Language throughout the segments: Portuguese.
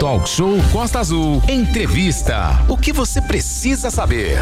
Talk Show Costa Azul. Entrevista. O que você precisa saber?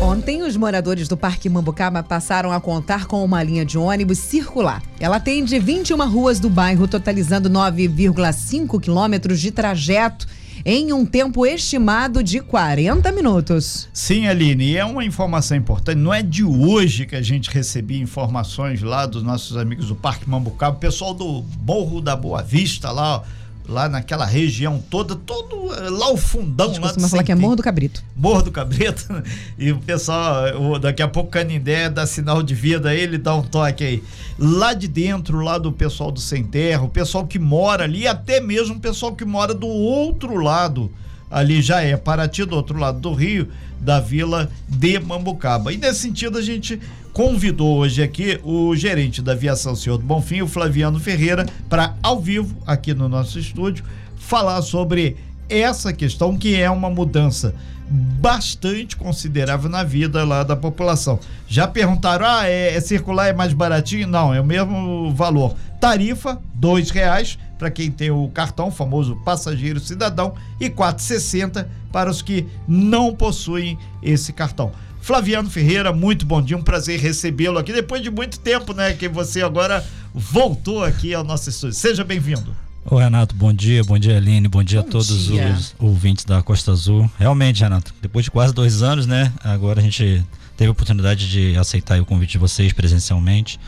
Ontem, os moradores do Parque Mambucaba passaram a contar com uma linha de ônibus circular. Ela atende 21 ruas do bairro, totalizando 9,5 quilômetros de trajeto em um tempo estimado de 40 minutos. Sim, Aline, e é uma informação importante. Não é de hoje que a gente recebia informações lá dos nossos amigos do Parque Mambucaba, o pessoal do Morro da Boa Vista lá, lá naquela região toda, todo eh, lá o fundão. Lá costuma falar que é Morro do Cabrito. Morro do Cabrito. E o pessoal, daqui a pouco Canindé dá sinal de vida, ele dá um toque aí. Lá de dentro, lá do pessoal do Sem Terra, o pessoal que mora ali, até mesmo o pessoal que mora do outro lado ali já é Paraty, do outro lado do Rio, da vila de Mambucaba. E nesse sentido a gente convidou hoje aqui o gerente da aviação Senhor do Bonfim, o Flaviano Ferreira, para ao vivo aqui no nosso estúdio falar sobre essa questão que é uma mudança bastante considerável na vida lá da população. Já perguntaram, ah, é, é circular é mais baratinho? Não, é o mesmo valor. Tarifa, dois reais para quem tem o cartão, famoso passageiro cidadão, e 4,60 para os que não possuem esse cartão. Flaviano Ferreira, muito bom dia, um prazer recebê-lo aqui depois de muito tempo, né? Que você agora voltou aqui ao nosso estúdio. Seja bem-vindo. Ô Renato, bom dia, bom dia Aline, bom dia bom a todos dia. os ouvintes da Costa Azul. Realmente, Renato, depois de quase dois anos, né? Agora a gente teve a oportunidade de aceitar o convite de vocês presencialmente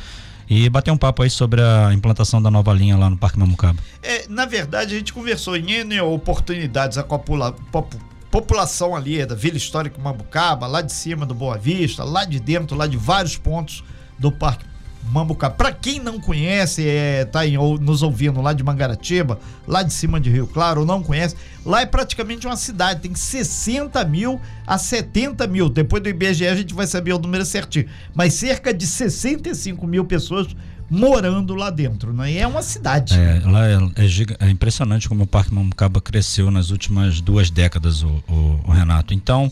e bater um papo aí sobre a implantação da nova linha lá no Parque Mamucaba. É, na verdade, a gente conversou em N oportunidades a copula, pop, população ali da Vila Histórica Mambucaba, lá de cima do Boa Vista, lá de dentro, lá de vários pontos do Parque Mambucaba. Para quem não conhece, é, tá em, ou, nos ouvindo lá de Mangaratiba, lá de cima de Rio Claro, ou não conhece, lá é praticamente uma cidade, tem 60 mil a 70 mil. Depois do IBGE a gente vai saber o número certinho. Mas cerca de 65 mil pessoas morando lá dentro, né? E é uma cidade. É, lá é, é, é impressionante como o Parque Mambucaba cresceu nas últimas duas décadas, o, o, o Renato. Então,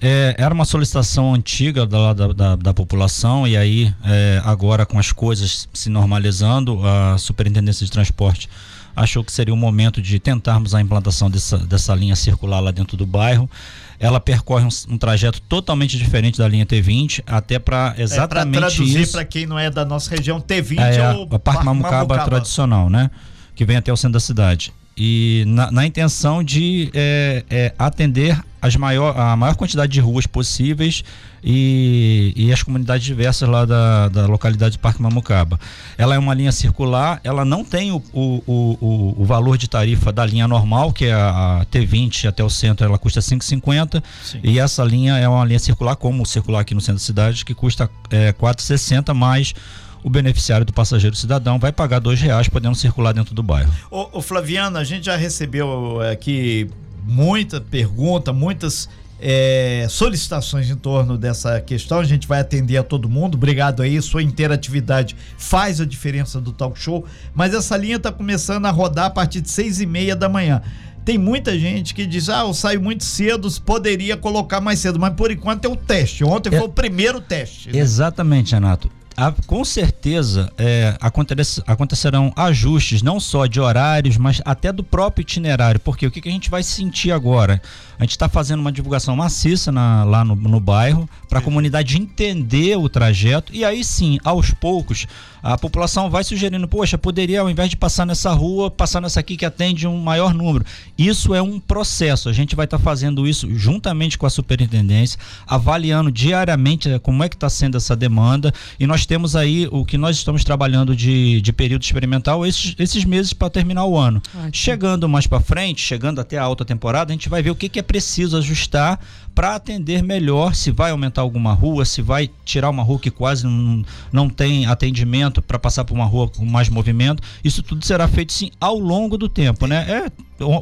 é, era uma solicitação antiga da, da, da, da população e aí é, agora com as coisas se normalizando, a Superintendência de Transporte achou que seria o momento de tentarmos a implantação dessa, dessa linha circular lá dentro do bairro ela percorre um, um, trajeto totalmente diferente da linha T20, até para exatamente é, pra traduzir para quem não é da nossa região, T20 é, é o a Parque Mamucaba, Mamucaba. tradicional, né? Que vem até o centro da cidade e na, na intenção de é, é, atender as maior, a maior quantidade de ruas possíveis e, e as comunidades diversas lá da, da localidade de Parque Mamucaba. Ela é uma linha circular, ela não tem o, o, o, o valor de tarifa da linha normal, que é a, a T20 até o centro, ela custa 5,50 e essa linha é uma linha circular, como o circular aqui no centro da cidade, que custa é, 4,60 mais o beneficiário do passageiro cidadão vai pagar dois reais podendo circular dentro do bairro. Ô, ô Flaviano, a gente já recebeu aqui muita pergunta, muitas é, solicitações em torno dessa questão. A gente vai atender a todo mundo. Obrigado aí. Sua interatividade faz a diferença do talk show. Mas essa linha está começando a rodar a partir de seis e meia da manhã. Tem muita gente que diz: ah, eu saio muito cedo, poderia colocar mais cedo, mas por enquanto é o teste. Ontem é, foi o primeiro teste. Né? Exatamente, Renato com certeza é, acontecerão ajustes não só de horários, mas até do próprio itinerário. Porque o que, que a gente vai sentir agora? A gente está fazendo uma divulgação maciça na, lá no, no bairro para a comunidade entender o trajeto e aí sim, aos poucos, a população vai sugerindo, poxa, poderia ao invés de passar nessa rua, passar nessa aqui que atende um maior número. Isso é um processo. A gente vai estar tá fazendo isso juntamente com a superintendência, avaliando diariamente eh, como é que está sendo essa demanda e nós temos aí o que nós estamos trabalhando de, de período experimental esses, esses meses para terminar o ano. Ótimo. Chegando mais para frente, chegando até a alta temporada, a gente vai ver o que, que é preciso ajustar para atender melhor se vai aumentar alguma rua, se vai tirar uma rua que quase não, não tem atendimento para passar por uma rua com mais movimento. Isso tudo será feito sim ao longo do tempo, né? É,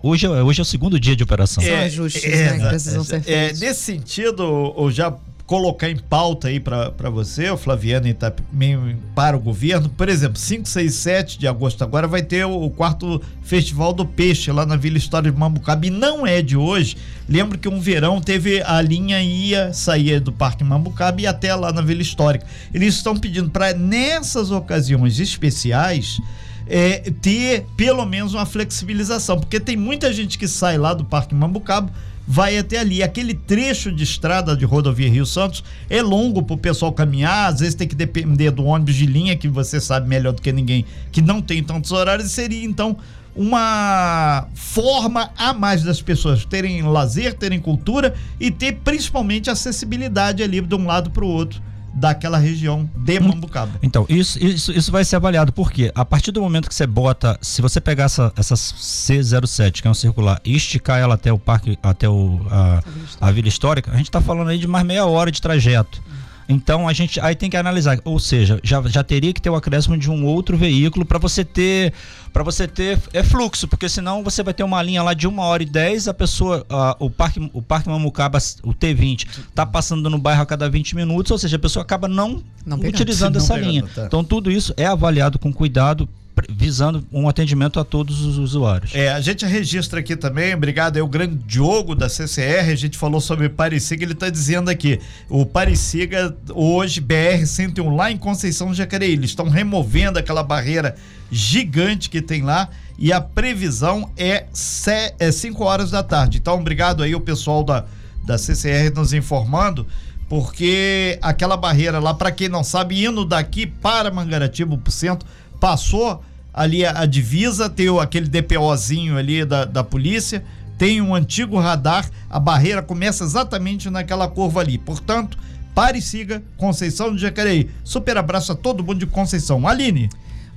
hoje, é, hoje é o segundo dia de operação. É, São ajustes é, né, que precisam ser é, feitos. É, nesse sentido, já colocar em pauta aí para você, o Flaviano Itapemirim, para o governo. Por exemplo, 5, 6, 7 de agosto agora vai ter o, quarto Festival do Peixe lá na Vila História de Mambucaba. E não é de hoje. Lembro que um verão teve a linha ia sair do Parque Mambucaba e até lá na Vila Histórica. Eles estão pedindo para nessas ocasiões especiais é, ter pelo menos uma flexibilização, porque tem muita gente que sai lá do Parque Mambucabo vai até ali. Aquele trecho de estrada de rodovia Rio Santos é longo para o pessoal caminhar, às vezes tem que depender do ônibus de linha, que você sabe melhor do que ninguém, que não tem tantos horários, seria então uma forma a mais das pessoas terem lazer, terem cultura e ter principalmente acessibilidade ali de um lado para o outro daquela região de hum. Mambucaba. Então, isso, isso, isso vai ser avaliado, porque a partir do momento que você bota, se você pegar essa, essa C07, que é um circular, e esticar ela até o parque, até o, a, a Vila Histórica, a gente está falando aí de mais meia hora de trajeto. Então a gente aí tem que analisar, ou seja, já, já teria que ter o acréscimo de um outro veículo para você ter para você ter é fluxo, porque senão você vai ter uma linha lá de uma hora e dez, a pessoa, o parque o parque Mamucaba, o T20, tá passando no bairro a cada 20 minutos, ou seja, a pessoa acaba não, não utilizando essa não linha. Tá. Então tudo isso é avaliado com cuidado visando um atendimento a todos os usuários. É, a gente registra aqui também, obrigado, é o grande Diogo da CCR, a gente falou sobre Pareciga, ele está dizendo aqui, o Pareciga hoje, BR-101, lá em Conceição do Jacareí, eles estão removendo aquela barreira gigante que tem lá e a previsão é 5 é horas da tarde. Então, obrigado aí o pessoal da, da CCR nos informando, porque aquela barreira lá, para quem não sabe, indo daqui para Mangaratiba, por centro, passou ali a, a divisa, tem aquele DPOzinho ali da, da polícia, tem um antigo radar, a barreira começa exatamente naquela curva ali. Portanto, pare e siga Conceição do Jacareí. Super abraço a todo mundo de Conceição. Aline.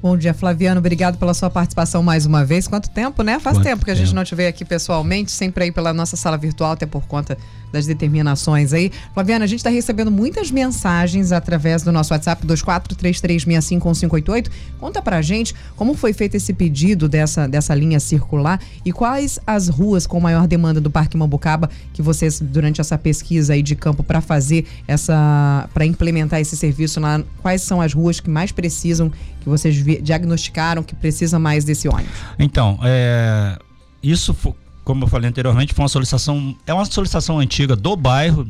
Bom dia, Flaviano. Obrigado pela sua participação mais uma vez. Quanto tempo, né? Faz Quanto tempo que a gente não te vê aqui pessoalmente, sempre aí pela nossa sala virtual, até por conta das determinações aí. Flaviana, a gente está recebendo muitas mensagens através do nosso WhatsApp 2433651588. Conta pra gente como foi feito esse pedido dessa, dessa linha circular e quais as ruas com maior demanda do Parque Mambucaba que vocês, durante essa pesquisa aí de campo para fazer essa, para implementar esse serviço lá, quais são as ruas que mais precisam, que vocês diagnosticaram que precisa mais desse ônibus? Então, é, isso como eu falei anteriormente, foi uma solicitação, é uma solicitação antiga do bairro,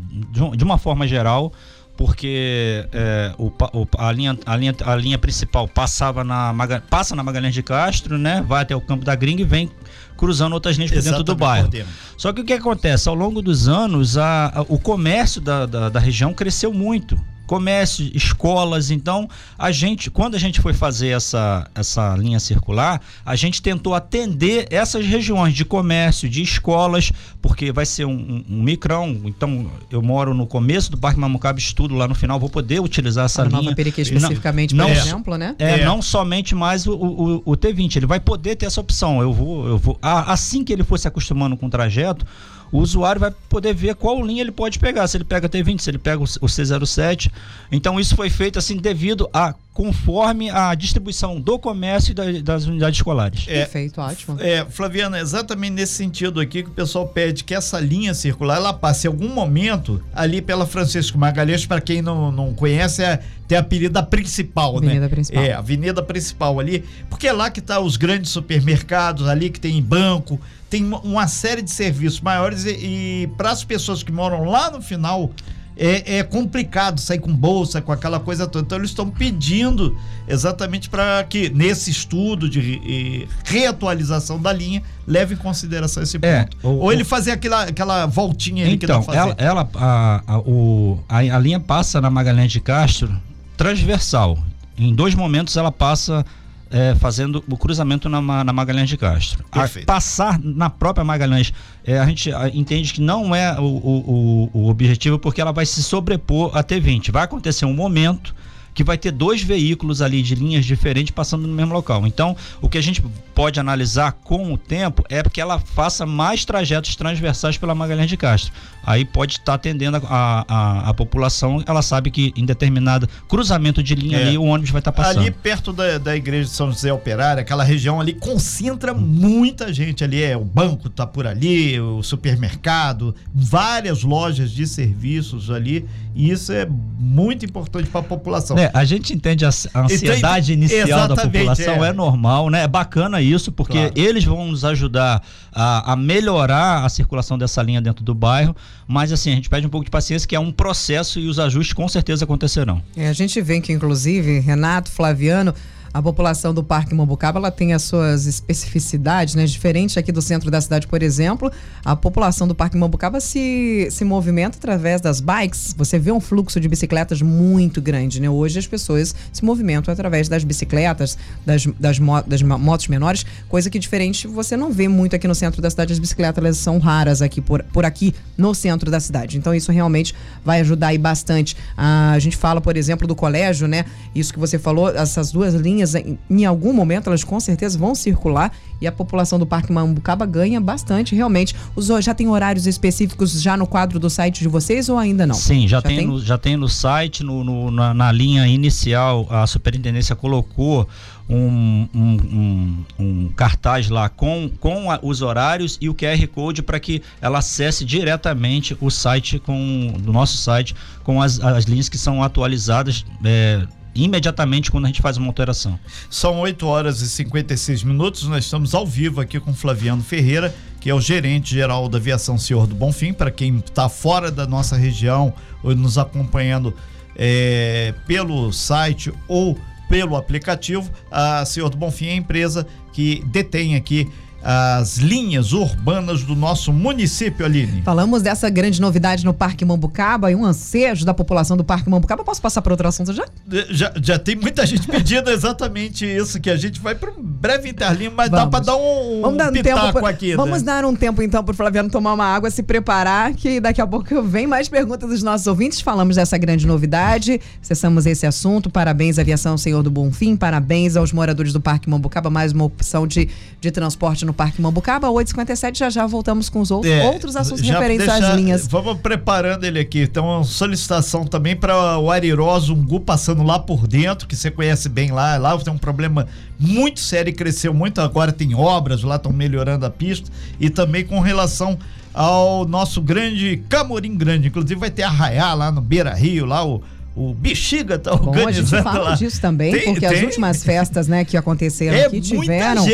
de, uma forma geral, porque é, o, a, linha, a, linha, a linha principal passava na, passa na Magalhães de Castro, né? Vai até o Campo da Gringa e vem cruzando outras linhas por dentro do bairro. Só que o que acontece? Ao longo dos anos, a, a o comércio da, da, da região cresceu muito comércio, escolas. Então, a gente, quando a gente foi fazer essa, essa linha circular, a gente tentou atender essas regiões de comércio, de escolas, porque vai ser um, um, um micrão. Então, eu moro no começo do Parque Mamucaba, estudo lá no final, vou poder utilizar essa a linha. Nova Periquê especificamente, não, por não, exemplo, né? É, é, não somente mais o, o, o, T20, ele vai poder ter essa opção. Eu vou, eu vou. Assim que ele for se acostumando com o trajeto, o usuário vai poder ver qual linha ele pode pegar. Se ele pega T20, se ele pega o C07. Então isso foi feito assim devido a conforme a distribuição do comércio e das unidades escolares. É, Perfeito, ótimo. É, Flaviana, exatamente nesse sentido aqui que o pessoal pede que essa linha circular ela passe em algum momento ali pela Francisco Magalhães, para quem não, não conhece, é, tem a avenida principal, avenida né? Principal. É, a avenida principal ali, porque é lá que tá os grandes supermercados, ali que tem banco, tem uma série de serviços maiores e, e para as pessoas que moram lá no final é, é, complicado sair com bolsa, com aquela coisa toda. Então eles estão pedindo exatamente para que nesse estudo de reatualização da linha leve em consideração esse é, ponto. É, o, Ou ele fazer aquela, aquela voltinha então, que dá fazer. Ela, ela a, a, o, a, a linha passa na Magalhães de Castro transversal. Em dois momentos ela passa é, fazendo o cruzamento na, na Magalhães de Castro. A passar na própria Magalhães, é, a gente entende que não é o, o, o, objetivo porque ela vai se sobrepor a T20. Vai acontecer um momento que vai ter dois veículos ali de linhas diferentes passando no mesmo local. Então, o que a gente pode analisar com o tempo é que ela faça mais trajetos transversais pela Magalhães de Castro. Aí pode estar atendendo a, a, a população, ela sabe que em determinado cruzamento de linha é. ali o ônibus vai estar passando. Ali perto da, da igreja de São José Operário, aquela região ali concentra muita gente ali, é o banco tá por ali, o supermercado, várias lojas de serviços ali, e isso é muito importante para a população. É, a gente entende a, a ansiedade então, inicial da população, é. é. normal, né? É bacana isso, porque claro. eles vão nos ajudar a, a, melhorar a circulação dessa linha dentro do bairro, mas assim, a gente pede um pouco de paciência, que é um processo e os ajustes com certeza acontecerão. É, a gente vê que, inclusive, Renato, Flaviano, A população do Parque Mambucaba ela tem as suas especificidades, né? Diferente aqui do centro da cidade, por exemplo, a população do Parque Mambucaba se, se movimenta através das bikes. Você vê um fluxo de bicicletas muito grande, né? Hoje as pessoas se movimentam através das bicicletas, das, das, mo das motos menores, coisa que diferente você não vê muito aqui no centro da cidade. As bicicletas elas são raras aqui por, por aqui no centro da cidade. Então isso realmente vai ajudar aí bastante. Ah, a gente fala, por exemplo, do colégio, né? Isso que você falou, essas duas linhas, em, em algum momento elas com certeza vão circular e a população do Parque Mambucaba ganha bastante, realmente. Os, já tem horários específicos já no quadro do site de vocês ou ainda não? Sim, já, já tem, tem? No, já tem no site, no, no na, na, linha inicial, a superintendência colocou um, um, um, um cartaz lá com, com a, os horários e o QR Code para que ela acesse diretamente o site com do nosso site com as, as linhas que são atualizadas é, imediatamente quando a gente faz uma alteração. São 8 horas e 56 minutos, nós estamos ao vivo aqui com Flaviano Ferreira, que é o gerente geral da Aviação Senhor do Bonfim, para quem está fora da nossa região ou nos acompanhando é, pelo site ou pelo aplicativo, a Senhor do Bonfim é a empresa que detém aqui as linhas urbanas do nosso município, Aline. Falamos dessa grande novidade no Parque Mambucaba e um ansejo da população do Parque Mambucaba. Posso passar para outro assunto já? Já, já tem muita gente pedindo exatamente isso, que a gente vai para um breve interlinho, mas vamos. dá para dar um, vamos dar um tempo aqui. Vamos né? dar um tempo então para o Flaviano tomar uma água, se preparar, que daqui a pouco vem mais perguntas dos nossos ouvintes. Falamos dessa grande novidade, cessamos esse assunto. Parabéns, Aviação Senhor do Bonfim, parabéns aos moradores do Parque Mambucaba, mais uma opção de, de transporte no Parque Mambucaba, 8h57, já já voltamos com os outros, é, outros assuntos referentes deixa, às linhas. Vamos preparando ele aqui. Então, solicitação também para o Ariró Zungu passando lá por dentro, que você conhece bem lá. Lá tem um problema muito sério e cresceu muito. Agora tem obras, lá estão melhorando a pista. E também com relação ao nosso grande Camorim Grande. Inclusive vai ter arraiar lá no Beira Rio, lá o o Bexiga tá Bom, organizando a gente fala lá. disso também, tem, porque tem. as últimas festas, né, que aconteceram é aqui tiveram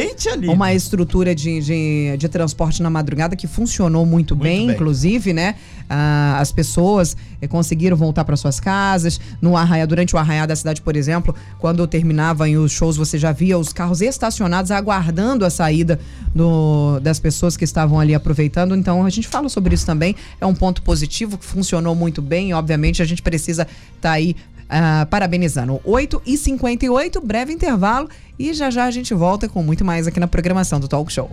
uma estrutura de, de, de, transporte na madrugada que funcionou muito, muito bem, bem, inclusive, né? Ah, as pessoas eh, conseguiram voltar para suas casas. No arraia, durante o arraiar da cidade, por exemplo, quando terminavam os shows, você já via os carros estacionados aguardando a saída do, das pessoas que estavam ali aproveitando. Então a gente fala sobre isso também. É um ponto positivo que funcionou muito bem. Obviamente a gente precisa estar tá aí Uh, parabenizando. 8 e 58 breve intervalo e já já a gente volta com muito mais aqui na programação do Talk Show.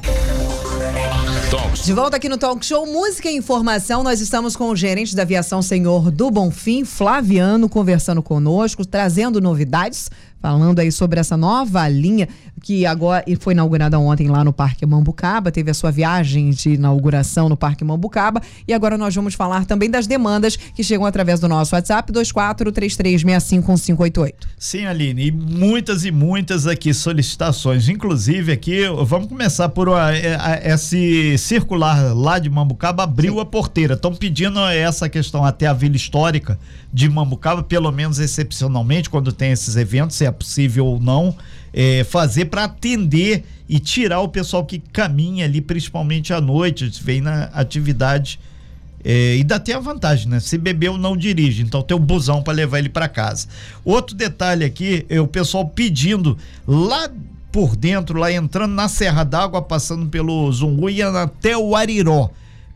De volta aqui no Talk Show Música e Informação, nós estamos com o gerente da aviação Senhor do Bonfim, Flaviano, conversando conosco, trazendo novidades falando aí sobre essa nova linha que agora foi inaugurada ontem lá no Parque Mambucaba, teve a sua viagem de inauguração no Parque Mambucaba e agora nós vamos falar também das demandas que chegam através do nosso WhatsApp 2433651588. Sim, Aline, e muitas e muitas aqui solicitações, inclusive aqui, vamos começar por uma, esse circular lá de Mambucaba abriu Sim. a porteira, estão pedindo essa questão até a Vila Histórica de Mambucaba, pelo menos excepcionalmente, quando tem esses eventos, se é possível ou não, é, fazer para atender e tirar o pessoal que caminha ali, principalmente à noite, vem na atividade. É, e dá até a vantagem, né? Se bebeu, não dirige. Então tem o um busão para levar ele para casa. Outro detalhe aqui é o pessoal pedindo lá por dentro, lá entrando na Serra d'Água, passando pelo Zungu e até o Ariró.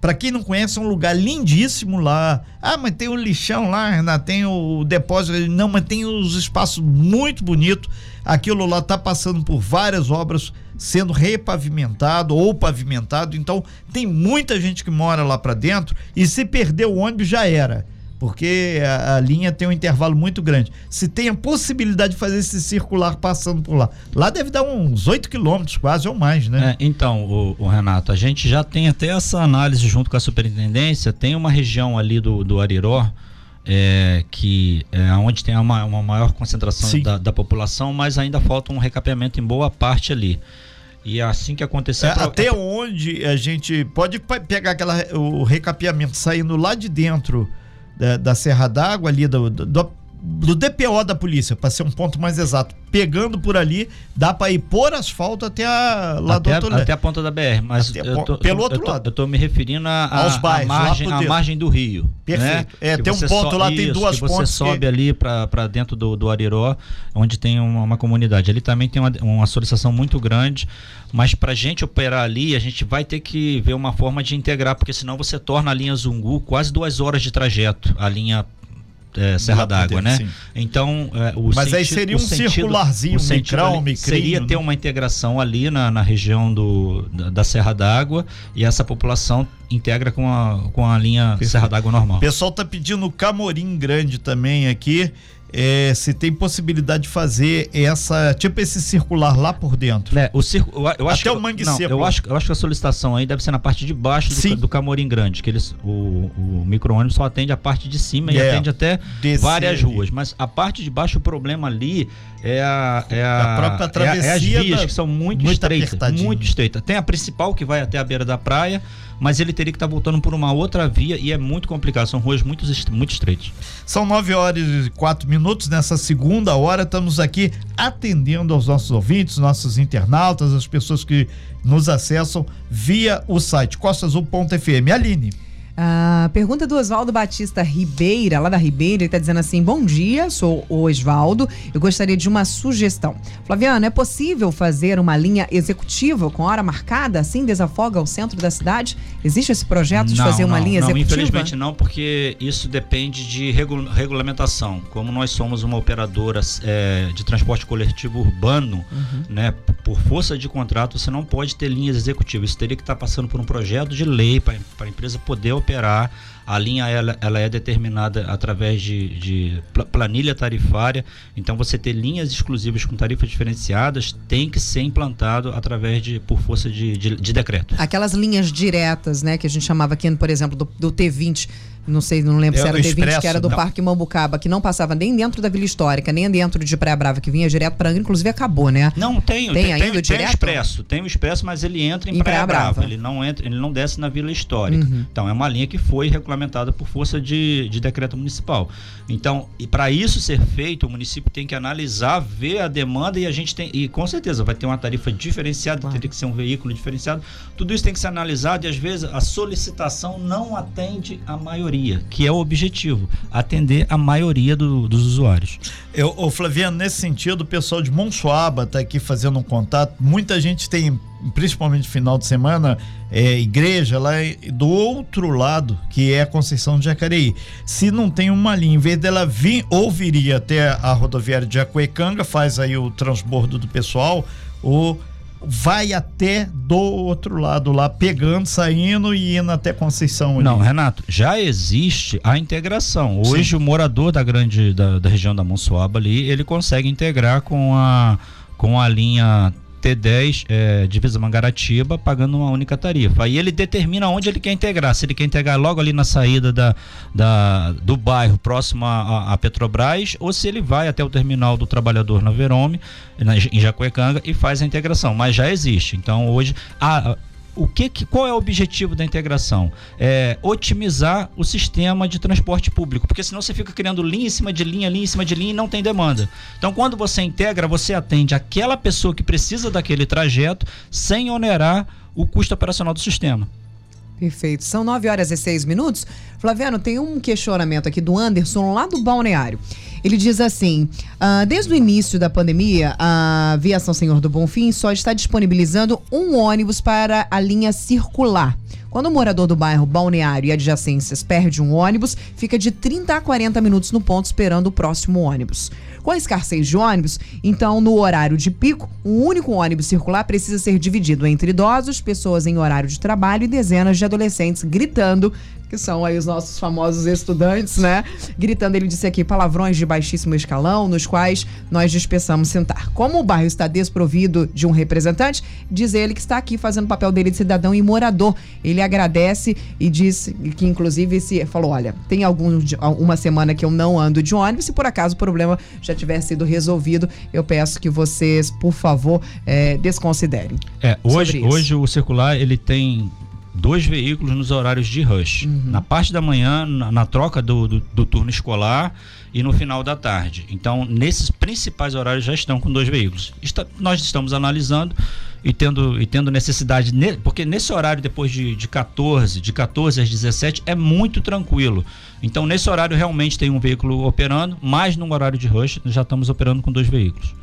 Para quem não conhece, é um lugar lindíssimo lá. Ah, mas tem o lixão lá, tem o depósito. Não, mas tem os espaços muito bonitos. Aquilo lá está passando por várias obras sendo repavimentado ou pavimentado. Então, tem muita gente que mora lá para dentro e se perder o ônibus já era porque a, a, linha tem um intervalo muito grande. Se tem a possibilidade de fazer esse circular passando por lá, lá deve dar uns 8 quilômetros quase ou mais, né? É, então, o, o, Renato, a gente já tem até essa análise junto com a superintendência, tem uma região ali do, do Ariró, é, que é onde tem uma, uma maior concentração da, da, população, mas ainda falta um recapeamento em boa parte ali. E é assim que acontecer. É, até onde a gente pode pegar aquela, o recapeamento saindo lá de dentro da, da Serra d'Água, ali do, do, do DPO da polícia, para ser um ponto mais exato, pegando por ali, dá para ir por asfalto até a lá até, do até a ponta da BR, mas tô, pelo outro eu tô, lado. Eu tô me referindo a, aos bairros, a margem, a margem do rio. Né? Perfeito. Né? É, que tem um ponto so, lá, isso, tem duas pontes. Você sobe que... ali para dentro do, do Ariró, onde tem uma, uma comunidade. Ali também tem uma, uma solicitação muito grande, mas para gente operar ali, a gente vai ter que ver uma forma de integrar, porque senão você torna a linha Zungu quase duas horas de trajeto, a linha é, Serra d'Água, né? Sim. Então, é, o Mas sentido, aí seria um sentido, circularzinho, um micrão, micrinho, Seria ter né? uma integração ali na, na região do, da, da Serra d'Água e essa população integra com a, com a linha Perfeito. Serra d'Água normal. O pessoal tá pedindo Camorim Grande também aqui é, se tem possibilidade de fazer essa tipo esse circular lá por dentro. É, o circo, eu, eu acho Até que, o mangue não, seco. Eu acho, eu acho que a solicitação aí deve ser na parte de baixo do, do Camorim Grande, que eles o, o micro-ônibus só atende a parte de cima é, e atende até várias ruas, mas a parte de baixo o problema ali é a, é a, a própria travessia é, é as vias da, que são muito, muito estreitas, muito estreitas. Tem a principal que vai até a beira da praia, mas ele teria que estar tá voltando por uma outra via e é muito complicado, são ruas muito, muito estreitas. São 9 horas e 4 minutos. Nessa segunda hora, estamos aqui atendendo aos nossos ouvintes, nossos internautas, as pessoas que nos acessam via o site costasazul.fm. Aline. A pergunta do Oswaldo Batista Ribeira, lá da Ribeira, ele está dizendo assim: Bom dia, sou o Oswaldo. Eu gostaria de uma sugestão. Flaviano, é possível fazer uma linha executiva com hora marcada, assim desafoga o centro da cidade? Existe esse projeto de não, fazer uma não, linha não, executiva? Infelizmente não, porque isso depende de regu regulamentação. Como nós somos uma operadora é, de transporte coletivo urbano, uhum. né, por força de contrato, você não pode ter linhas executivas. Isso teria que estar tá passando por um projeto de lei para a empresa poder operar. A linha ela, ela é determinada através de, de, planilha tarifária. Então, você ter linhas exclusivas com tarifas diferenciadas tem que ser implantado através de por força de, de, de decreto. Aquelas linhas diretas, né, que a gente chamava aqui, por exemplo, do, do T20 não sei, não lembro é se era o T20, Expresso, que era do não. Parque Mambucaba, que não passava nem dentro da Vila Histórica, nem dentro de Praia Brava, que vinha direto para Angra, inclusive acabou, né? Não, tem, tem, tem ainda tem, direto? Tem o Expresso, tem o Expresso, mas ele entra em, em Praia, Praia Brava. Brava. Ele não entra, ele não desce na Vila Histórica. Uhum. Então é uma linha que foi regulamentada por força de, de decreto municipal. Então, e para isso ser feito, o município tem que analisar, ver a demanda e a gente tem e com certeza vai ter uma tarifa diferenciada, claro. teria que ser um veículo diferenciado. Tudo isso tem que ser analisado e às vezes a solicitação não atende a maioria, que é o objetivo, atender a maioria do, dos usuários. Eu, o Flaviano, nesse sentido, o pessoal de Monsuaba está aqui fazendo um contato. Muita gente tem, principalmente no final de semana, é, igreja lá do outro lado, que é a Conceição de Jacareí. Se não tem uma linha, em vez dela vir ou viria até a rodoviária de Jacuecanga, faz aí o transbordo do pessoal, ou vai até do outro lado lá, pegando, saindo e indo até Conceição. Ali. Não, Renato, já existe a integração. Hoje Sim. o morador da grande da, da região da Monsoaba ali, ele consegue integrar com a com a linha T10 é, Divisa Mangaratiba pagando uma única tarifa. Aí ele determina onde ele quer integrar. Se ele quer integrar logo ali na saída da, da do bairro próximo a, Petrobras ou se ele vai até o terminal do trabalhador na Verome, na, em Jacuecanga e faz a integração. Mas já existe. Então hoje a, o que, que, qual é o objetivo da integração? É otimizar o sistema de transporte público, porque senão você fica criando linha em cima de linha, linha em cima de linha e não tem demanda. Então, quando você integra, você atende aquela pessoa que precisa daquele trajeto sem onerar o custo operacional do sistema. Perfeito. São 9 horas e 6 minutos. Flaviano, tem um questionamento aqui do Anderson lá do Balneário. Ele diz assim: uh, desde o início da pandemia, a Aviação Senhor do Bonfim só está disponibilizando um ônibus para a linha circular. Quando o morador do bairro Balneário e adjacências perde um ônibus, fica de 30 a 40 minutos no ponto esperando o próximo ônibus. Com a escassez de ônibus, então no horário de pico, um único ônibus circular precisa ser dividido entre idosos, pessoas em horário de trabalho e dezenas de adolescentes gritando que são aí os nossos famosos estudantes, né? Gritando, ele disse aqui, palavrões de baixíssimo escalão, nos quais nós dispensamos sentar. Como o bairro está desprovido de um representante, diz ele que está aqui fazendo o papel dele de cidadão e morador. Ele agradece e diz que, inclusive, se falou: olha, tem algum, uma semana que eu não ando de ônibus, se por acaso o problema já tiver sido resolvido, eu peço que vocês, por favor, é, desconsiderem. É, hoje, hoje o circular ele tem dois veículos nos horários de rush. Uhum. Na parte da manhã, na, na troca do, do, do, turno escolar e no final da tarde. Então, nesses principais horários já estão com dois veículos. Está, nós estamos analisando e tendo, e tendo necessidade, porque nesse horário depois de, de 14, de 14 às 17 é muito tranquilo. Então, nesse horário realmente tem um veículo operando, mas no horário de rush já estamos operando com dois veículos.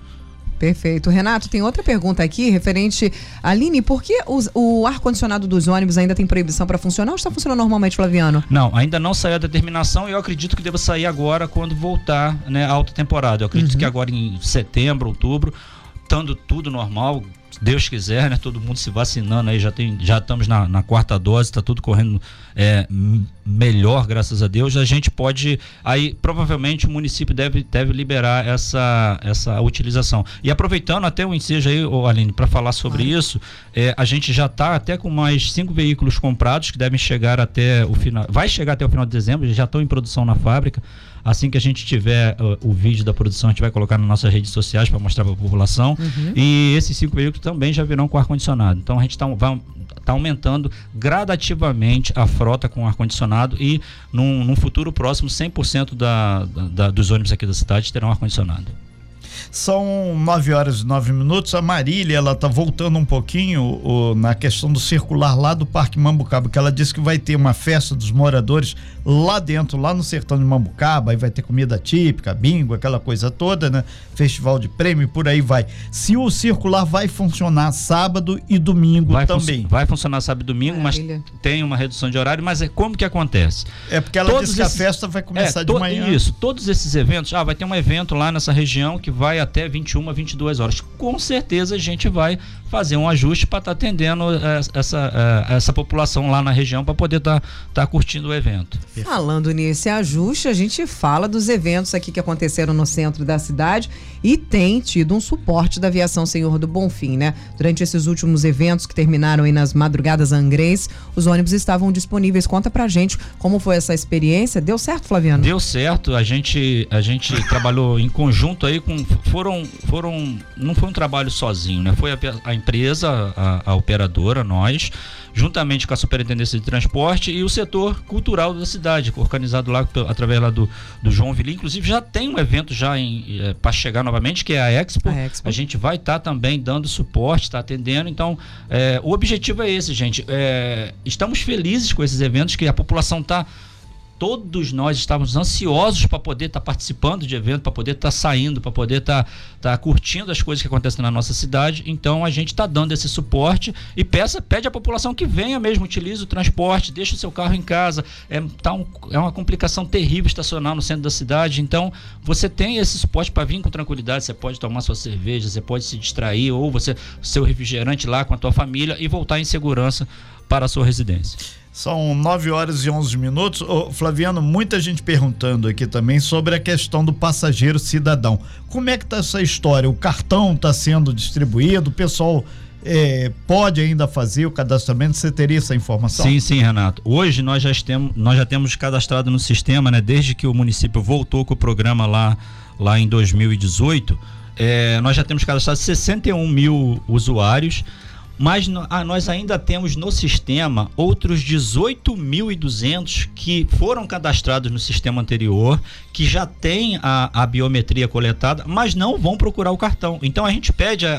Perfeito. Renato, tem outra pergunta aqui referente. Aline, por que os, o ar-condicionado dos ônibus ainda tem proibição para funcionar ou está funcionando normalmente, Flaviano? Não, ainda não saiu a determinação e eu acredito que deva sair agora quando voltar né, a alta temporada. Eu acredito uhum. que agora em setembro, outubro, estando tudo normal, Deus quiser, né? Todo mundo se vacinando aí, já, tem, já estamos na, na quarta dose, está tudo correndo é, melhor, graças a Deus. A gente pode. Aí, provavelmente, o município deve, deve liberar essa, essa utilização. E aproveitando até o ensejo aí, oh, Aline, para falar sobre isso, é, a gente já está até com mais cinco veículos comprados que devem chegar até o final. Vai chegar até o final de dezembro, já estão em produção na fábrica. Assim que a gente tiver uh, o vídeo da produção, a gente vai colocar nas nossas redes sociais para mostrar para a população. Uhum. E esses cinco veículos também já virão com ar-condicionado. Então a gente está tá aumentando gradativamente a frota com ar-condicionado e num, num, futuro próximo 100% da, da, dos ônibus aqui da cidade terão ar-condicionado. São 9 horas e 9 minutos. A Marília, ela tá voltando um pouquinho o, na questão do circular lá do Parque Mambucaba, que ela disse que vai ter uma festa dos moradores lá dentro, lá no sertão de Mambucaba, aí vai ter comida típica, bingo, aquela coisa toda, né? Festival de prêmio, por aí vai. Se o circular vai funcionar sábado e domingo vai também. Fun vai funcionar sábado e domingo, Maravilha. mas tem uma redução de horário, mas é como que acontece? É porque ela todos disse esses, que a festa vai começar é, de manhã. Isso, todos esses eventos, ah, vai ter um evento lá nessa região que vai até 21, 22 horas. Com certeza a gente vai fazer um ajuste para estar tá atendendo eh, essa, eh, essa população lá na região para poder estar tá, tá curtindo o evento. Falando nesse ajuste, a gente fala dos eventos aqui que aconteceram no centro da cidade e tem tido um suporte da aviação Senhor do Bonfim, né? Durante esses últimos eventos que terminaram aí nas madrugadas angrês, os ônibus estavam disponíveis. Conta pra gente como foi essa experiência. Deu certo, Flaviano? Deu certo. A gente, a gente trabalhou em conjunto aí com. Foram. foram Não foi um trabalho sozinho, né? Foi a, a empresa, a, a operadora, nós juntamente com a Superintendência de Transporte e o setor cultural da cidade, organizado lá através lá do, do João Vili. Inclusive já tem um evento já é, para chegar novamente, que é a Expo. A, Expo. a gente vai estar tá também dando suporte, está atendendo. Então, é, o objetivo é esse, gente. É, estamos felizes com esses eventos que a população está todos nós estávamos ansiosos para poder estar tá participando de evento, para poder estar tá saindo, para poder estar tá, tá curtindo as coisas que acontecem na nossa cidade. Então a gente está dando esse suporte e peça, pede à população que venha mesmo, utilize o transporte, deixe o seu carro em casa. É, tá um, é uma complicação terrível estacionar no centro da cidade. Então você tem esse suporte para vir com tranquilidade. Você pode tomar sua cerveja, você pode se distrair ou você seu refrigerante lá com a tua família e voltar em segurança para a sua residência. São 9 horas e 11 minutos. Ô, Flaviano, muita gente perguntando aqui também sobre a questão do passageiro cidadão. Como é que tá essa história? O cartão está sendo distribuído? O pessoal é, pode ainda fazer o cadastramento? Você teria essa informação? Sim, sim, Renato. Hoje nós já, temos, nós já temos cadastrado no sistema, né? Desde que o município voltou com o programa lá, lá em 2018, é, nós já temos cadastrado 61 mil usuários mas ah, nós ainda temos no sistema outros 18.200 que foram cadastrados no sistema anterior, que já têm a, a, biometria coletada, mas não vão procurar o cartão. Então a gente pede a,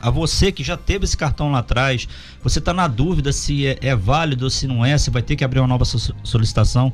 a, a você que já teve esse cartão lá atrás, você está na dúvida se é, é válido ou se não é, se vai ter que abrir uma nova solicitação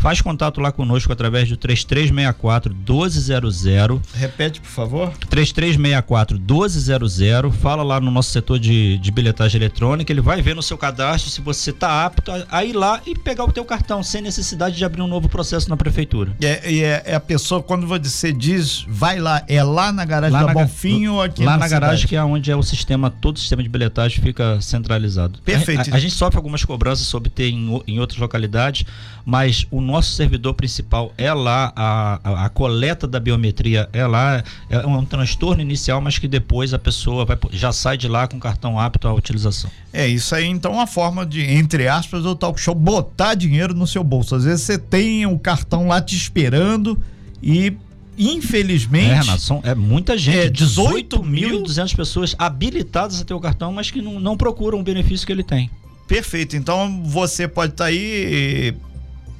Faz contato lá conosco através do 3364 1200. Repete, por favor. 3364 1200. Fala lá no nosso setor de, de bilhetagem eletrônica. Ele vai ver no seu cadastro se você está apto a, a, ir lá e pegar o teu cartão, sem necessidade de abrir um novo processo na prefeitura. É, e é, é, a pessoa, quando você diz, vai lá, é lá na garagem lá da Bonfim ou aqui Lá na, na garagem, que é onde é o sistema, todo o sistema de bilhetagem fica centralizado. Perfeito. A, a, a gente sofre algumas cobranças sobre ter em, em outras localidades, mas o nosso servidor principal é lá, a, a, a, coleta da biometria é lá, é um transtorno inicial, mas que depois a pessoa vai, já sai de lá com cartão apto à utilização. É isso aí, então, uma forma de, entre aspas, o talk show botar dinheiro no seu bolso. Às vezes você tem o um cartão lá te esperando e infelizmente. É, Renato, são, é muita gente. É 18.200 pessoas habilitadas a ter o cartão, mas que não, não procuram o benefício que ele tem. Perfeito. Então você pode estar tá aí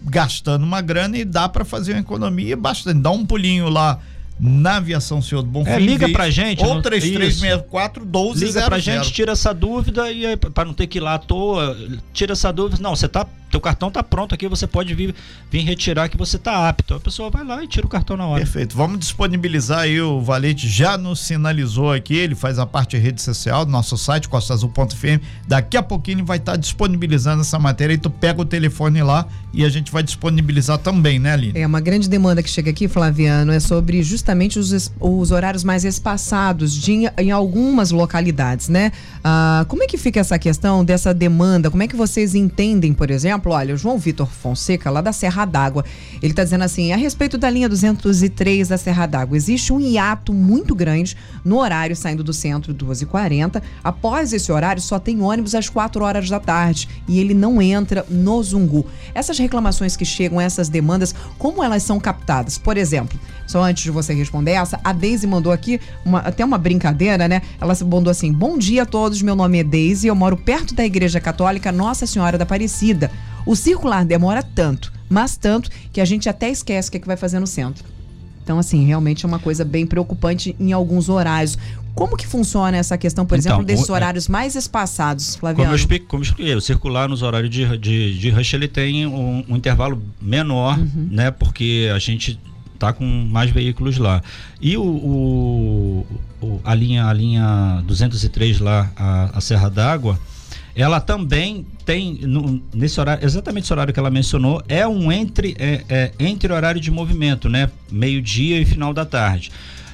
gastando uma grana e dá para fazer uma economia bastante. Dá um pulinho lá na aviação Senhor do Bonfim. É, liga pra gente. Ou 3364 1200. Liga pra gente, tira essa dúvida e para não ter que ir lá à toa, tira essa dúvida. Não, você tá teu cartão tá pronto aqui, você pode vir, vir retirar que você tá apto. A pessoa vai lá e tira o cartão na hora. Perfeito. Vamos disponibilizar aí, o Valente já nos sinalizou aqui, ele faz a parte de rede social do nosso site, costaazul.fm. Daqui a pouquinho ele vai estar tá disponibilizando essa matéria e tu pega o telefone lá e a gente vai disponibilizar também, né, Aline? É, uma grande demanda que chega aqui, Flaviano, é sobre justamente os, os horários mais espaçados de, em algumas localidades, né? Ah, como é que fica essa questão dessa demanda? Como é que vocês entendem, por exemplo, exemplo, olha, o João Vitor Fonseca, lá da Serra d'Água, ele está dizendo assim: a respeito da linha 203 da Serra d'Água, existe um hiato muito grande no horário saindo do centro 2h40. Após esse horário, só tem ônibus às 4 horas da tarde e ele não entra no Zungu. Essas reclamações que chegam, essas demandas, como elas são captadas? Por exemplo, só antes de você responder essa, a Deise mandou aqui uma, até uma brincadeira, né? Ela se mandou assim: Bom dia a todos, meu nome é Deise, eu moro perto da Igreja Católica Nossa Senhora da Aparecida. O circular demora tanto, mas tanto, que a gente até esquece o que, é que vai fazer no centro. Então, assim, realmente é uma coisa bem preocupante em alguns horários. Como que funciona essa questão, por então, exemplo, desses o, é horários é, mais espaçados, Flaviano? Como eu, expliquei, como eu expliquei, o circular nos horários de, de, de rush, ele tem um, um intervalo menor, uhum. né? Porque a gente tá com mais veículos lá. E o, o, o a, linha, a linha 203 lá, a, a Serra d'Água, ela também tem no, nesse horário, exatamente esse horário que ela mencionou, é um entre é, é, entre horário de movimento, né? Meio-dia e final da tarde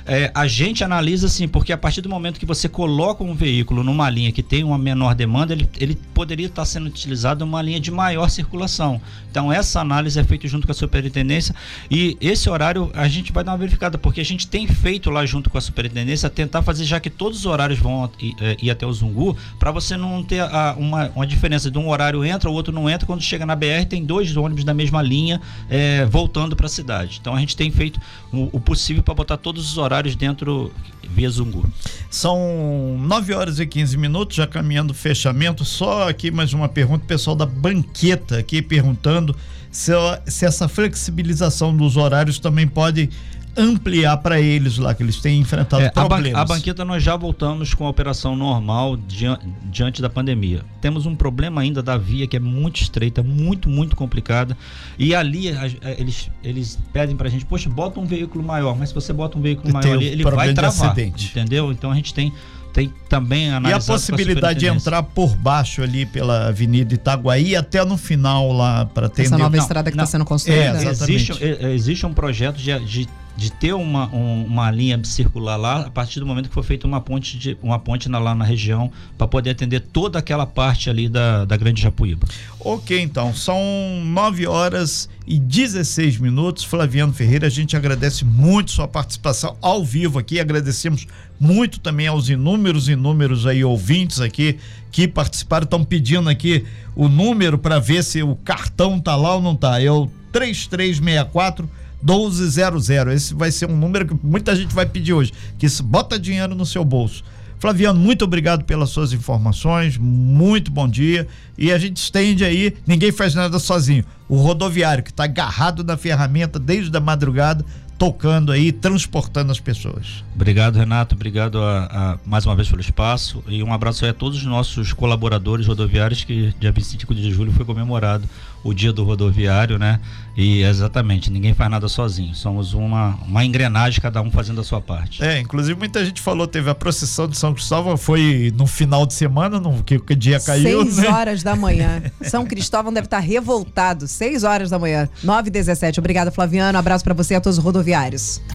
é, a gente analisa assim, porque a partir do momento que você coloca um veículo numa linha que tem uma menor demanda, ele, ele poderia estar sendo utilizado numa linha de maior circulação. Então, essa análise é feita junto com a superintendência e esse horário a gente vai dar uma verificada, porque a gente tem feito lá junto com a superintendência tentar fazer, já que todos os horários vão ir, é, ir até o Zungu, para você não ter a, uma, uma diferença de um horário entra, o outro não entra. Quando chega na BR, tem dois ônibus da mesma linha é, voltando para a cidade. Então, a gente tem feito o, o possível para botar todos os horários horários dentro via Zungu. São 9 horas e 15 minutos, já caminhando fechamento. Só aqui mais uma pergunta, pessoal da banqueta aqui perguntando se, se essa flexibilização dos horários também pode ampliar para eles lá, que eles têm enfrentado é, problemas. A, ban a, banqueta nós já voltamos com a operação normal diante, diante da pandemia. Temos um problema ainda da via que é muito estreita, muito, muito complicada. E ali a, a, eles, eles pedem para a gente, poxa, bota um veículo maior, mas se você bota um veículo maior ali, ele vai travar. Acidente. Entendeu? Então a gente tem tem também E a possibilidade de entrar por baixo ali pela Avenida Itaguaí até no final lá para ter essa nova não, estrada que está sendo construída. É, existe, existe um projeto de, de de ter uma, um, uma linha circular lá a partir do momento que for feita uma ponte, de, uma ponte na, lá na região para poder atender toda aquela parte ali da, da Grande Japuíba. Ok, então, são 9 horas e 16 minutos. Flaviano Ferreira, a gente agradece muito sua participação ao vivo aqui, agradecemos muito também aos inúmeros, inúmeros aí ouvintes aqui que participaram, estão pedindo aqui o número para ver se o cartão tá lá ou não tá. É o 3364 1200. Esse vai ser um número que muita gente vai pedir hoje, que bota dinheiro no seu bolso. Flaviano, muito obrigado pelas suas informações, muito bom dia. E a gente estende aí, ninguém faz nada sozinho. O rodoviário que está agarrado na ferramenta desde a madrugada, tocando aí, transportando as pessoas. Obrigado, Renato. Obrigado a, a, mais uma vez pelo espaço. E um abraço aí a todos os nossos colaboradores rodoviários, que dia 25 de julho foi comemorado o dia do rodoviário, né? E exatamente, ninguém faz nada sozinho. Somos uma, uma engrenagem, cada um fazendo a sua parte. É, inclusive muita gente falou, teve a procissão de São Cristóvão, foi no final de semana, no, que o dia caiu. Seis né? horas da manhã. São Cristóvão deve estar revoltado. Seis horas da manhã. 9 e 17. Obrigada, Flaviano. Abraço para você e a todos os rodoviários.